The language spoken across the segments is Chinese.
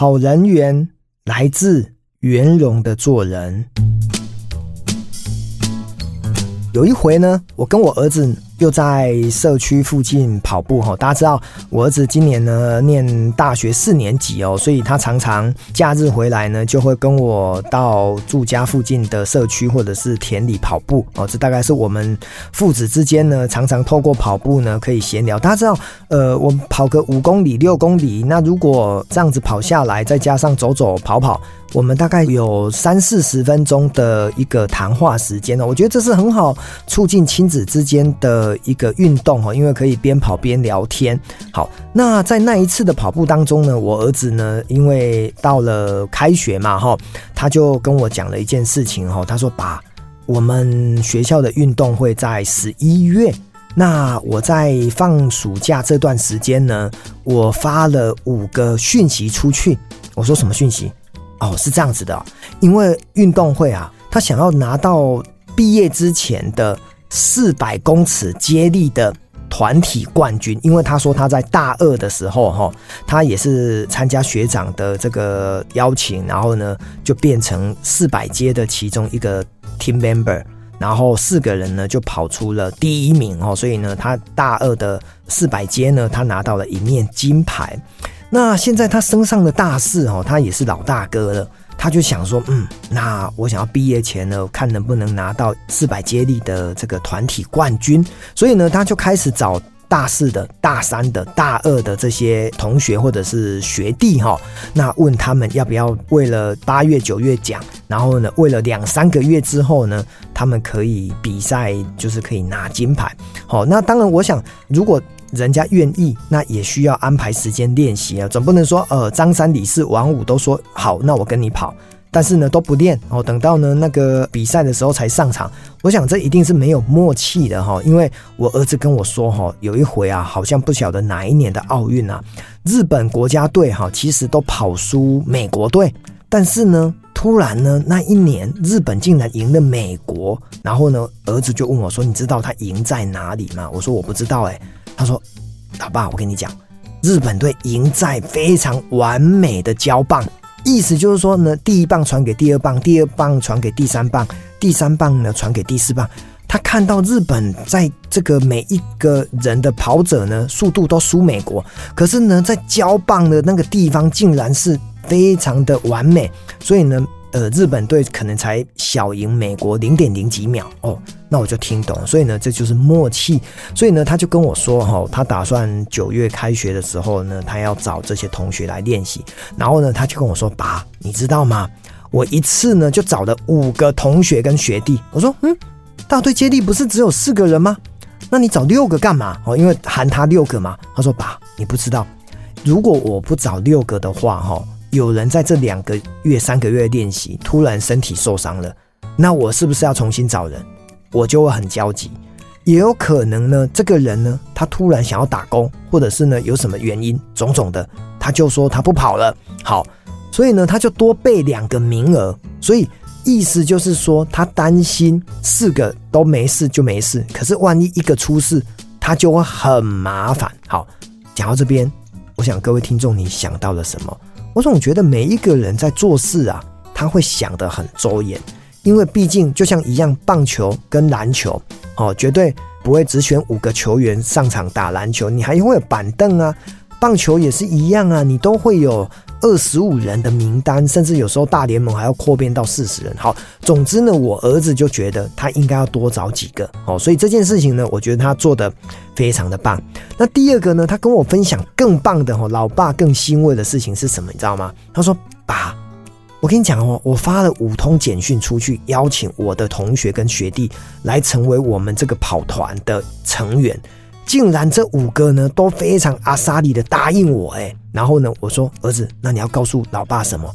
好人缘来自圆融的做人。有一回呢，我跟我儿子。又在社区附近跑步哈，大家知道我儿子今年呢念大学四年级哦，所以他常常假日回来呢，就会跟我到住家附近的社区或者是田里跑步哦。这大概是我们父子之间呢，常常透过跑步呢可以闲聊。大家知道，呃，我跑个五公里、六公里，那如果这样子跑下来，再加上走走跑跑，我们大概有三四十分钟的一个谈话时间呢。我觉得这是很好促进亲子之间的。一个运动哈，因为可以边跑边聊天。好，那在那一次的跑步当中呢，我儿子呢，因为到了开学嘛哈，他就跟我讲了一件事情哈，他说：“爸，我们学校的运动会在十一月，那我在放暑假这段时间呢，我发了五个讯息出去。”我说：“什么讯息？”哦，是这样子的，因为运动会啊，他想要拿到毕业之前的。四百公尺接力的团体冠军，因为他说他在大二的时候，哈，他也是参加学长的这个邀请，然后呢，就变成四百阶的其中一个 team member，然后四个人呢就跑出了第一名，哦，所以呢，他大二的四百阶呢，他拿到了一面金牌。那现在他升上了大四，哦，他也是老大哥了。他就想说，嗯，那我想要毕业前呢，看能不能拿到四百接力的这个团体冠军。所以呢，他就开始找大四的、大三的、大二的这些同学或者是学弟哈，那问他们要不要为了八月、九月奖，然后呢，为了两三个月之后呢，他们可以比赛，就是可以拿金牌。好，那当然，我想如果。人家愿意，那也需要安排时间练习啊，总不能说呃张三李四王五都说好，那我跟你跑，但是呢都不练哦，等到呢那个比赛的时候才上场。我想这一定是没有默契的哈，因为我儿子跟我说哈，有一回啊，好像不晓得哪一年的奥运啊，日本国家队哈其实都跑输美国队，但是呢突然呢那一年日本竟然赢了美国，然后呢儿子就问我说，你知道他赢在哪里吗？我说我不知道哎。他说：“老爸，我跟你讲，日本队赢在非常完美的交棒，意思就是说呢，第一棒传给第二棒，第二棒传给第三棒，第三棒呢传给第四棒。他看到日本在这个每一个人的跑者呢，速度都输美国，可是呢，在交棒的那个地方竟然是非常的完美，所以呢。”呃，日本队可能才小赢美国零点零几秒哦，那我就听懂。所以呢，这就是默契。所以呢，他就跟我说哈，他打算九月开学的时候呢，他要找这些同学来练习。然后呢，他就跟我说：“爸，你知道吗？我一次呢就找了五个同学跟学弟。”我说：“嗯，大队接力不是只有四个人吗？那你找六个干嘛？哦，因为含他六个嘛。”他说：“爸，你不知道，如果我不找六个的话，哈。”有人在这两个月、三个月练习，突然身体受伤了，那我是不是要重新找人？我就会很焦急。也有可能呢，这个人呢，他突然想要打工，或者是呢有什么原因，种种的，他就说他不跑了。好，所以呢，他就多备两个名额。所以意思就是说，他担心四个都没事就没事，可是万一一个出事，他就会很麻烦。好，讲到这边，我想各位听众，你想到了什么？我总觉得每一个人在做事啊，他会想得很周延，因为毕竟就像一样，棒球跟篮球，哦，绝对不会只选五个球员上场打篮球，你还会有板凳啊，棒球也是一样啊，你都会有。二十五人的名单，甚至有时候大联盟还要扩编到四十人。好，总之呢，我儿子就觉得他应该要多找几个。哦，所以这件事情呢，我觉得他做得非常的棒。那第二个呢，他跟我分享更棒的哦，老爸更欣慰的事情是什么？你知道吗？他说：“爸，我跟你讲哦，我发了五通简讯出去，邀请我的同学跟学弟来成为我们这个跑团的成员。”竟然这五个呢都非常阿莎力的答应我哎，然后呢，我说儿子，那你要告诉老爸什么？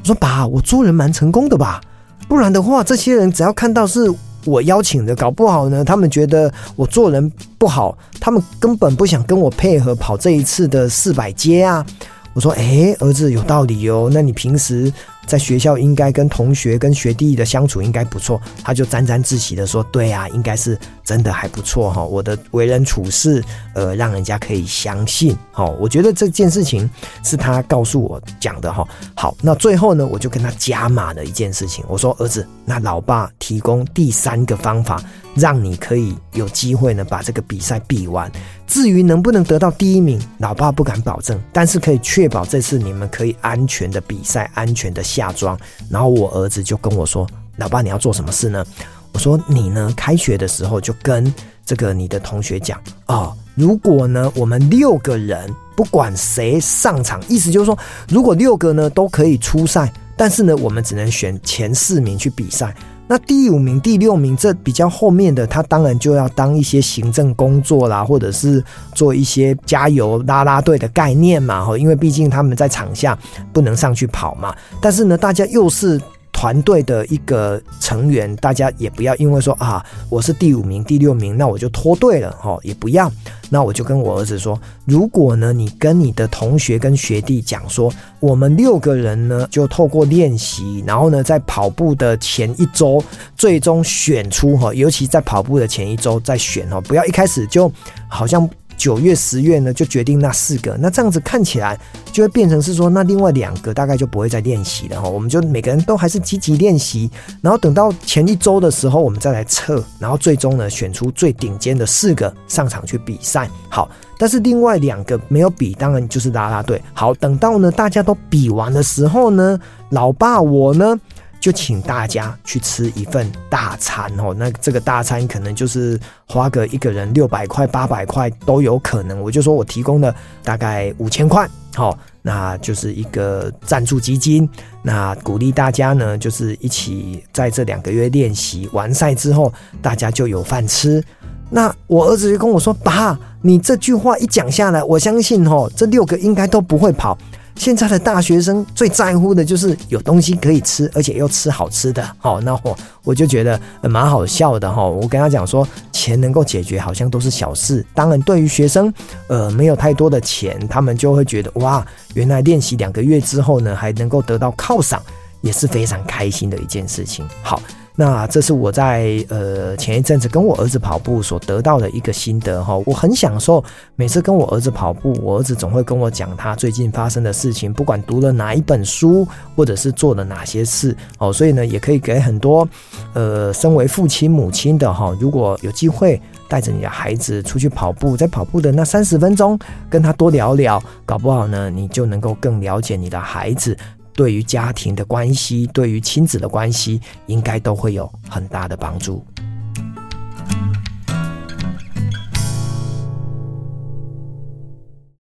我说爸，我做人蛮成功的吧？不然的话，这些人只要看到是我邀请的，搞不好呢，他们觉得我做人不好，他们根本不想跟我配合跑这一次的四百阶啊。我说哎，儿子有道理哦，那你平时在学校应该跟同学跟学弟的相处应该不错，他就沾沾自喜的说，对啊，应该是真的还不错哈，我的为人处事，呃，让人家可以相信，好，我觉得这件事情是他告诉我讲的哈。好，那最后呢，我就跟他加码了一件事情，我说儿子，那老爸提供第三个方法。让你可以有机会呢，把这个比赛比完。至于能不能得到第一名，老爸不敢保证，但是可以确保这次你们可以安全的比赛，安全的下装。然后我儿子就跟我说：“老爸，你要做什么事呢？”我说：“你呢，开学的时候就跟这个你的同学讲啊，如果呢我们六个人不管谁上场，意思就是说，如果六个呢都可以出赛，但是呢我们只能选前四名去比赛。”那第五名、第六名这比较后面的，他当然就要当一些行政工作啦，或者是做一些加油拉拉队的概念嘛，哈，因为毕竟他们在场下不能上去跑嘛。但是呢，大家又是。团队的一个成员，大家也不要因为说啊，我是第五名、第六名，那我就脱队了哈，也不要。那我就跟我儿子说，如果呢，你跟你的同学跟学弟讲说，我们六个人呢，就透过练习，然后呢，在跑步的前一周，最终选出哈，尤其在跑步的前一周再选哦，不要一开始就好像。九月、十月呢，就决定那四个。那这样子看起来，就会变成是说，那另外两个大概就不会再练习了哈。我们就每个人都还是积极练习，然后等到前一周的时候，我们再来测，然后最终呢，选出最顶尖的四个上场去比赛。好，但是另外两个没有比，当然就是啦啦队。好，等到呢大家都比完的时候呢，老爸我呢。就请大家去吃一份大餐哦，那这个大餐可能就是花个一个人六百块、八百块都有可能。我就说我提供了大概五千块，好，那就是一个赞助基金，那鼓励大家呢，就是一起在这两个月练习完赛之后，大家就有饭吃。那我儿子就跟我说：“爸，你这句话一讲下来，我相信哦，这六个应该都不会跑。”现在的大学生最在乎的就是有东西可以吃，而且又吃好吃的。好，那我我就觉得蛮好笑的哈。我跟他讲说，钱能够解决好像都是小事。当然，对于学生，呃，没有太多的钱，他们就会觉得哇，原来练习两个月之后呢，还能够得到犒赏，也是非常开心的一件事情。好。那这是我在呃前一阵子跟我儿子跑步所得到的一个心得哈，我很享受每次跟我儿子跑步，我儿子总会跟我讲他最近发生的事情，不管读了哪一本书，或者是做了哪些事哦，所以呢，也可以给很多呃身为父亲母亲的哈，如果有机会带着你的孩子出去跑步，在跑步的那三十分钟跟他多聊聊，搞不好呢，你就能够更了解你的孩子。对于家庭的关系，对于亲子的关系，应该都会有很大的帮助。